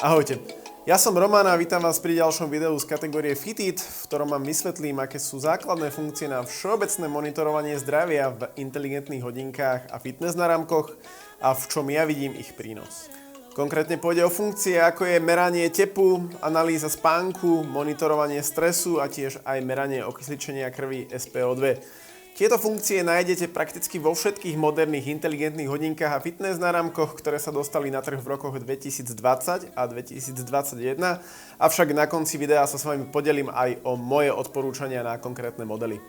Ahojte. Ja som Roman a vítam vás pri ďalšom videu z kategórie Fitit, v ktorom vám vysvetlím, aké sú základné funkcie na všeobecné monitorovanie zdravia v inteligentných hodinkách a fitness náramkoch a v čom ja vidím ich prínos. Konkrétne pôjde o funkcie ako je meranie tepu, analýza spánku, monitorovanie stresu a tiež aj meranie okysličenia krvi SPO2. Tieto funkcie nájdete prakticky vo všetkých moderných inteligentných hodinkách a fitness náramkoch, ktoré sa dostali na trh v rokoch 2020 a 2021, avšak na konci videa sa s vami podelím aj o moje odporúčania na konkrétne modely.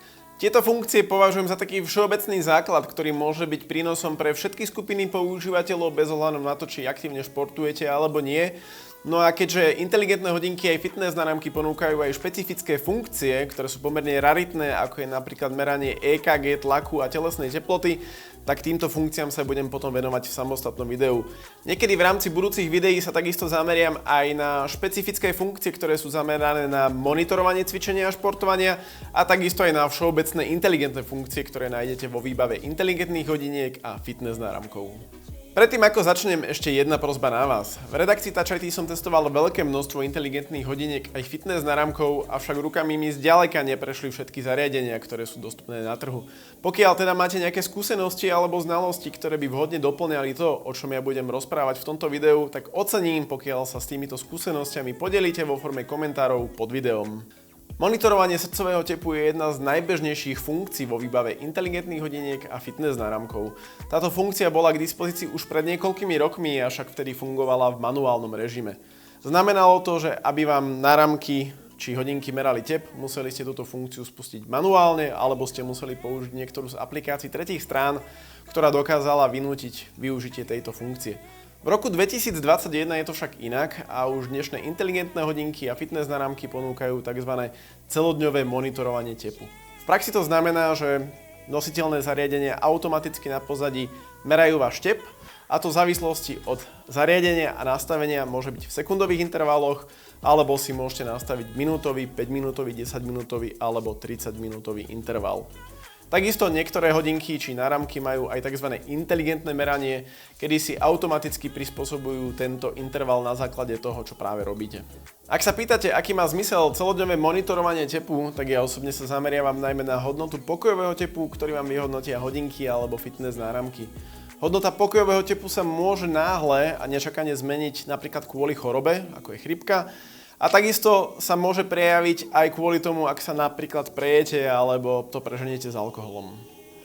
Tieto funkcie považujem za taký všeobecný základ, ktorý môže byť prínosom pre všetky skupiny používateľov bez ohľadu na to, či aktívne športujete alebo nie. No a keďže inteligentné hodinky aj fitness náramky ponúkajú aj špecifické funkcie, ktoré sú pomerne raritné, ako je napríklad meranie EKG, tlaku a telesnej teploty, tak týmto funkciám sa budem potom venovať v samostatnom videu. Niekedy v rámci budúcich videí sa takisto zameriam aj na špecifické funkcie, ktoré sú zamerané na monitorovanie cvičenia a športovania a takisto aj na všeobecné inteligentné funkcie, ktoré nájdete vo výbave inteligentných hodiniek a fitness náramkov. Predtým ako začnem, ešte jedna prozba na vás. V redakcii Touch som testoval veľké množstvo inteligentných hodiniek aj fitness náramkov, avšak rukami mi zďaleka neprešli všetky zariadenia, ktoré sú dostupné na trhu. Pokiaľ teda máte nejaké skúsenosti alebo znalosti, ktoré by vhodne doplňali to, o čom ja budem rozprávať v tomto videu, tak ocením, pokiaľ sa s týmito skúsenostiami podelíte vo forme komentárov pod videom. Monitorovanie srdcového tepu je jedna z najbežnejších funkcií vo výbave inteligentných hodiniek a fitness náramkov. Táto funkcia bola k dispozícii už pred niekoľkými rokmi, avšak vtedy fungovala v manuálnom režime. Znamenalo to, že aby vám náramky či hodinky merali tep, museli ste túto funkciu spustiť manuálne, alebo ste museli použiť niektorú z aplikácií tretích strán, ktorá dokázala vynútiť využitie tejto funkcie. V roku 2021 je to však inak a už dnešné inteligentné hodinky a fitness náramky ponúkajú tzv. celodňové monitorovanie tepu. V praxi to znamená, že nositeľné zariadenia automaticky na pozadí merajú váš tep a to v závislosti od zariadenia a nastavenia môže byť v sekundových intervaloch alebo si môžete nastaviť minútový, 5 minútový, 10 minútový alebo 30 minútový interval. Takisto niektoré hodinky či náramky majú aj tzv. inteligentné meranie, kedy si automaticky prispôsobujú tento interval na základe toho, čo práve robíte. Ak sa pýtate, aký má zmysel celodňové monitorovanie tepu, tak ja osobne sa zameriavam najmä na hodnotu pokojového tepu, ktorý vám vyhodnotia hodinky alebo fitness náramky. Hodnota pokojového tepu sa môže náhle a nečakane zmeniť napríklad kvôli chorobe, ako je chrypka, a takisto sa môže prejaviť aj kvôli tomu, ak sa napríklad prejete alebo to preženiete s alkoholom.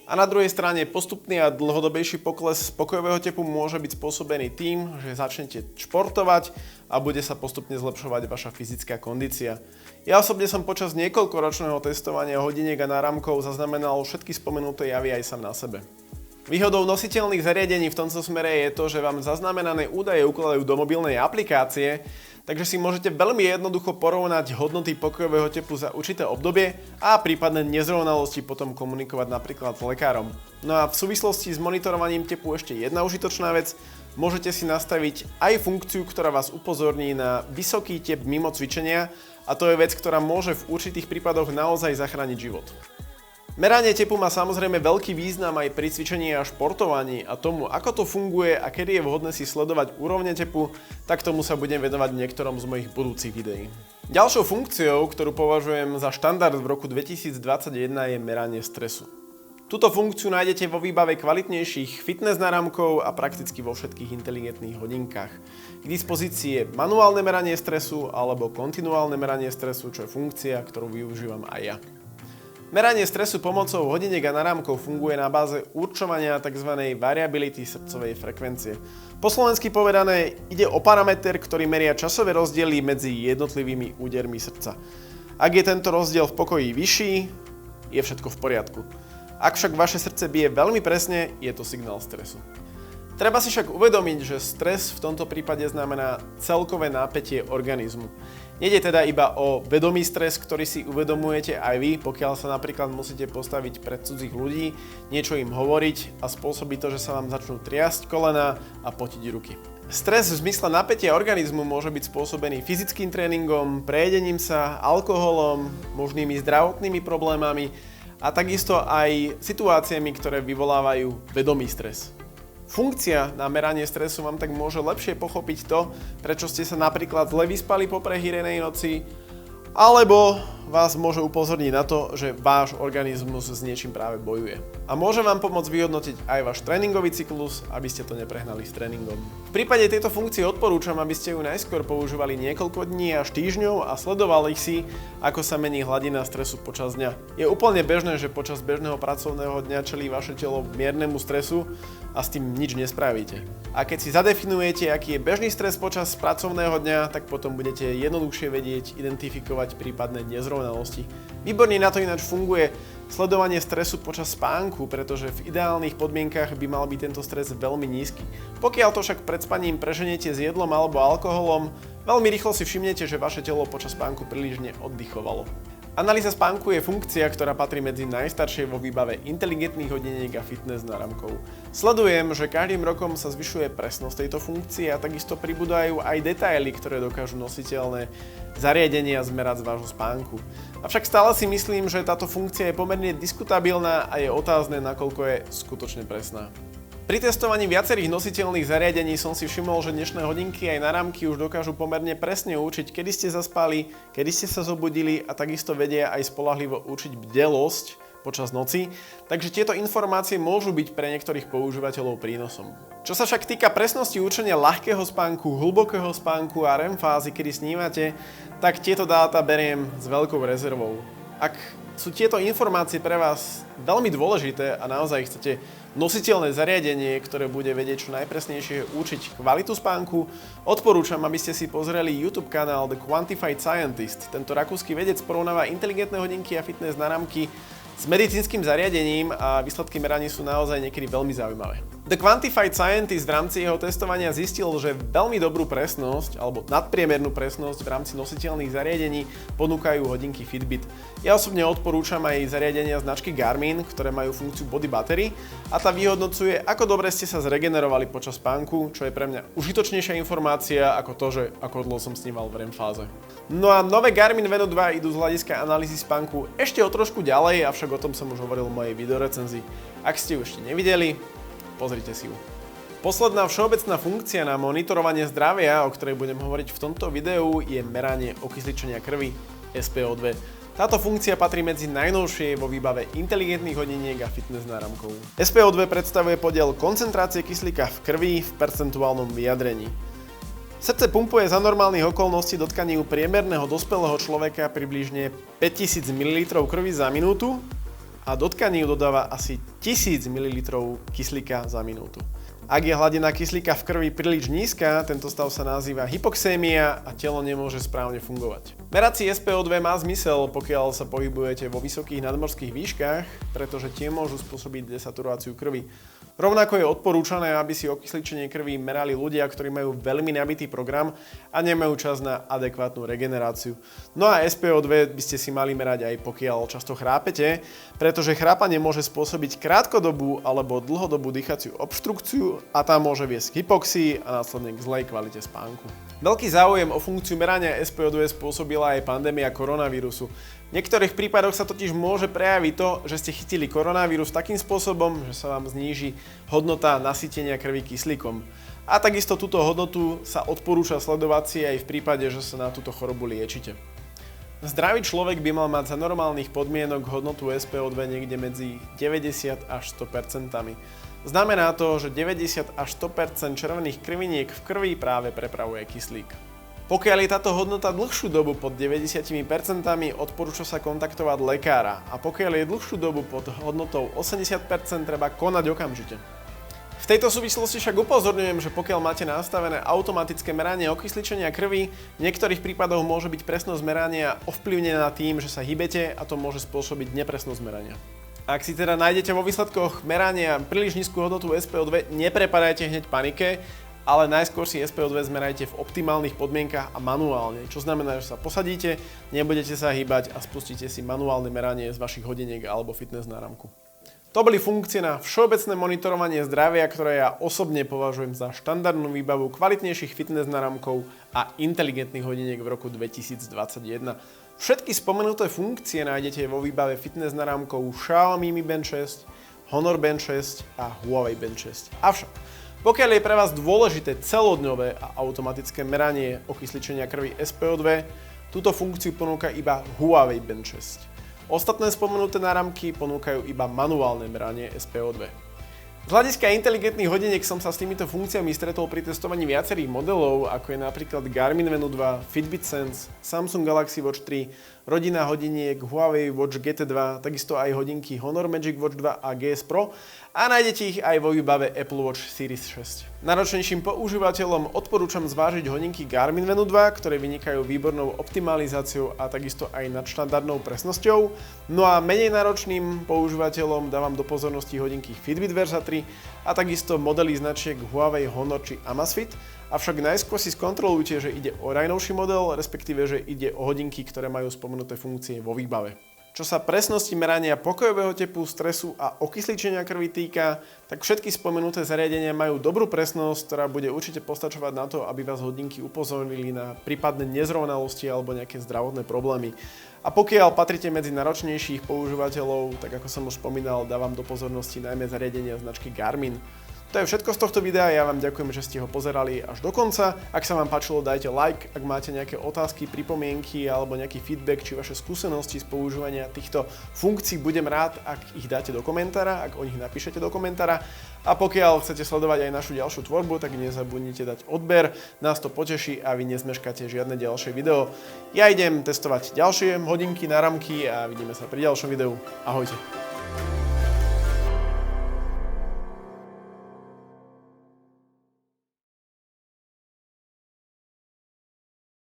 A na druhej strane postupný a dlhodobejší pokles spokojového tepu môže byť spôsobený tým, že začnete športovať a bude sa postupne zlepšovať vaša fyzická kondícia. Ja osobne som počas niekoľkoročného testovania hodiniek a náramkov zaznamenal všetky spomenuté javy aj sám na sebe. Výhodou nositeľných zariadení v tomto smere je to, že vám zaznamenané údaje ukladajú do mobilnej aplikácie, takže si môžete veľmi jednoducho porovnať hodnoty pokojového tepu za určité obdobie a prípadné nezrovnalosti potom komunikovať napríklad s lekárom. No a v súvislosti s monitorovaním tepu ešte jedna užitočná vec, môžete si nastaviť aj funkciu, ktorá vás upozorní na vysoký tep mimo cvičenia a to je vec, ktorá môže v určitých prípadoch naozaj zachrániť život. Meranie tepu má samozrejme veľký význam aj pri cvičení a športovaní a tomu, ako to funguje a kedy je vhodné si sledovať úrovne tepu, tak tomu sa budem venovať v niektorom z mojich budúcich videí. Ďalšou funkciou, ktorú považujem za štandard v roku 2021 je meranie stresu. Túto funkciu nájdete vo výbave kvalitnejších fitness náramkov a prakticky vo všetkých inteligentných hodinkách. K dispozícii je manuálne meranie stresu alebo kontinuálne meranie stresu, čo je funkcia, ktorú využívam aj ja. Meranie stresu pomocou hodiniek a narámkov funguje na báze určovania tzv. variability srdcovej frekvencie. Po slovensky povedané ide o parameter, ktorý meria časové rozdiely medzi jednotlivými údermi srdca. Ak je tento rozdiel v pokoji vyšší, je všetko v poriadku. Ak však vaše srdce bije veľmi presne, je to signál stresu. Treba si však uvedomiť, že stres v tomto prípade znamená celkové nápetie organizmu. Nede teda iba o vedomý stres, ktorý si uvedomujete aj vy, pokiaľ sa napríklad musíte postaviť pred cudzích ľudí, niečo im hovoriť a spôsobí to, že sa vám začnú triasť kolena a potiť ruky. Stres v zmysle napätia organizmu môže byť spôsobený fyzickým tréningom, prejedením sa, alkoholom, možnými zdravotnými problémami a takisto aj situáciami, ktoré vyvolávajú vedomý stres. Funkcia na meranie stresu vám tak môže lepšie pochopiť to, prečo ste sa napríklad zle vyspali po prehýrenej noci, alebo vás môže upozorniť na to, že váš organizmus s niečím práve bojuje. A môže vám pomôcť vyhodnotiť aj váš tréningový cyklus, aby ste to neprehnali s tréningom. V prípade tejto funkcie odporúčam, aby ste ju najskôr používali niekoľko dní až týždňov a sledovali si, ako sa mení hladina stresu počas dňa. Je úplne bežné, že počas bežného pracovného dňa čelí vaše telo miernemu stresu a s tým nič nespravíte. A keď si zadefinujete, aký je bežný stres počas pracovného dňa, tak potom budete jednoduchšie vedieť identifikovať prípadné nezrovnalosti. Výborne na to ináč funguje sledovanie stresu počas spánku, pretože v ideálnych podmienkach by mal byť tento stres veľmi nízky. Pokiaľ to však pred spaním preženiete s jedlom alebo alkoholom, veľmi rýchlo si všimnete, že vaše telo počas spánku príliš neoddychovalo. Analýza spánku je funkcia, ktorá patrí medzi najstaršie vo výbave inteligentných hodiniek a fitness náramkov. Sledujem, že každým rokom sa zvyšuje presnosť tejto funkcie a takisto pribúdajú aj detaily, ktoré dokážu nositeľné zariadenia zmerať z vášho spánku. Avšak stále si myslím, že táto funkcia je pomerne diskutabilná a je otázne, nakoľko je skutočne presná. Pri testovaní viacerých nositeľných zariadení som si všimol, že dnešné hodinky aj náramky už dokážu pomerne presne určiť, kedy ste zaspali, kedy ste sa zobudili a takisto vedia aj spolahlivo určiť bdelosť počas noci, takže tieto informácie môžu byť pre niektorých používateľov prínosom. Čo sa však týka presnosti určenia ľahkého spánku, hlbokého spánku a REM fázy, kedy snívate, tak tieto dáta beriem s veľkou rezervou. Ak sú tieto informácie pre vás veľmi dôležité a naozaj chcete nositeľné zariadenie, ktoré bude vedieť čo najpresnejšie učiť kvalitu spánku, odporúčam, aby ste si pozreli YouTube kanál The Quantified Scientist. Tento rakúsky vedec porovnáva inteligentné hodinky a fitness náramky s medicínskym zariadením a výsledky meraní sú naozaj niekedy veľmi zaujímavé. The Quantified Scientist v rámci jeho testovania zistil, že veľmi dobrú presnosť alebo nadpriemernú presnosť v rámci nositeľných zariadení ponúkajú hodinky Fitbit. Ja osobne odporúčam aj zariadenia značky Garmin, ktoré majú funkciu body battery a tá vyhodnocuje, ako dobre ste sa zregenerovali počas spánku, čo je pre mňa užitočnejšia informácia ako to, že ako dlho som sníval v REM fáze. No a nové Garmin Venu 2 idú z hľadiska analýzy spánku ešte o trošku ďalej, avšak o tom som už hovoril v mojej videorecenzii. Ak ste ju ešte nevideli, pozrite si ju. Posledná všeobecná funkcia na monitorovanie zdravia, o ktorej budem hovoriť v tomto videu, je meranie okysličenia krvi SPO2. Táto funkcia patrí medzi najnovšie vo výbave inteligentných hodiniek a fitness náramkov. SPO2 predstavuje podiel koncentrácie kyslíka v krvi v percentuálnom vyjadrení. Srdce pumpuje za normálnych okolností do tkaní u priemerného dospelého človeka približne 5000 ml krvi za minútu a do tkaní dodáva asi 1000 ml kyslíka za minútu. Ak je hladina kyslíka v krvi príliš nízka, tento stav sa nazýva hypoxémia a telo nemôže správne fungovať. Merací SPO2 má zmysel, pokiaľ sa pohybujete vo vysokých nadmorských výškach, pretože tie môžu spôsobiť desaturáciu krvi. Rovnako je odporúčané, aby si okysličenie krvi merali ľudia, ktorí majú veľmi nabitý program a nemajú čas na adekvátnu regeneráciu. No a SPO2 by ste si mali merať aj pokiaľ často chrápete, pretože chrápanie môže spôsobiť krátkodobú alebo dlhodobú dýchaciu obštrukciu a tá môže viesť k hypoxii a následne k zlej kvalite spánku. Veľký záujem o funkciu merania SPO2 spôsobila aj pandémia koronavírusu. V niektorých prípadoch sa totiž môže prejaviť to, že ste chytili koronavírus takým spôsobom, že sa vám zníži hodnota nasytenia krvi kyslíkom. A takisto túto hodnotu sa odporúča sledovať si aj v prípade, že sa na túto chorobu liečite. Zdravý človek by mal mať za normálnych podmienok hodnotu SPO2 niekde medzi 90 až 100% Znamená to, že 90 až 100% červených krviniek v krvi práve prepravuje kyslík. Pokiaľ je táto hodnota dlhšiu dobu pod 90%, odporúča sa kontaktovať lekára a pokiaľ je dlhšiu dobu pod hodnotou 80%, treba konať okamžite. V tejto súvislosti však upozorňujem, že pokiaľ máte nastavené automatické meranie okysličenia krvi, v niektorých prípadoch môže byť presnosť merania ovplyvnená tým, že sa hýbete a to môže spôsobiť nepresnosť merania. Ak si teda nájdete vo výsledkoch merania príliš nízku hodnotu SPO2, neprepadajte hneď panike, ale najskôr si SPO2 zmerajte v optimálnych podmienkach a manuálne, čo znamená, že sa posadíte, nebudete sa hýbať a spustíte si manuálne meranie z vašich hodiniek alebo fitness náramku. To boli funkcie na všeobecné monitorovanie zdravia, ktoré ja osobne považujem za štandardnú výbavu kvalitnejších fitness náramkov a inteligentných hodiniek v roku 2021. Všetky spomenuté funkcie nájdete vo výbave fitness náramkov Xiaomi Mi Band 6, Honor Band 6 a Huawei Band 6. Avšak, pokiaľ je pre vás dôležité celodňové a automatické meranie okysličenia krvi SPO2, túto funkciu ponúka iba Huawei Band 6. Ostatné spomenuté náramky ponúkajú iba manuálne meranie SPO2. Z hľadiska inteligentných hodiniek som sa s týmito funkciami stretol pri testovaní viacerých modelov, ako je napríklad Garmin Venu 2, Fitbit Sense, Samsung Galaxy Watch 3, rodina hodiniek Huawei Watch GT2, takisto aj hodinky Honor Magic Watch 2 a GS Pro a nájdete ich aj vo výbave Apple Watch Series 6. Náročnejším používateľom odporúčam zvážiť hodinky Garmin Venu 2, ktoré vynikajú výbornou optimalizáciou a takisto aj nadštandardnou presnosťou. No a menej náročným používateľom dávam do pozornosti hodinky Fitbit Versa 3 a takisto modely značiek Huawei, Honor či Amazfit, avšak najskôr si skontrolujte, že ide o najnovší model, respektíve, že ide o hodinky, ktoré majú spomenuté funkcie vo výbave. Čo sa presnosti merania pokojového tepu, stresu a okysličenia krvi týka, tak všetky spomenuté zariadenia majú dobrú presnosť, ktorá bude určite postačovať na to, aby vás hodinky upozornili na prípadné nezrovnalosti alebo nejaké zdravotné problémy. A pokiaľ patrite medzi náročnejších používateľov, tak ako som už spomínal, dávam do pozornosti najmä zariadenia značky Garmin. To je všetko z tohto videa, ja vám ďakujem, že ste ho pozerali až do konca. Ak sa vám páčilo, dajte like, ak máte nejaké otázky, pripomienky alebo nejaký feedback či vaše skúsenosti z používania týchto funkcií, budem rád, ak ich dáte do komentára, ak o nich napíšete do komentára. A pokiaľ chcete sledovať aj našu ďalšiu tvorbu, tak nezabudnite dať odber, nás to poteší a vy nezmeškáte žiadne ďalšie video. Ja idem testovať ďalšie hodinky, náramky a vidíme sa pri ďalšom videu. Ahojte.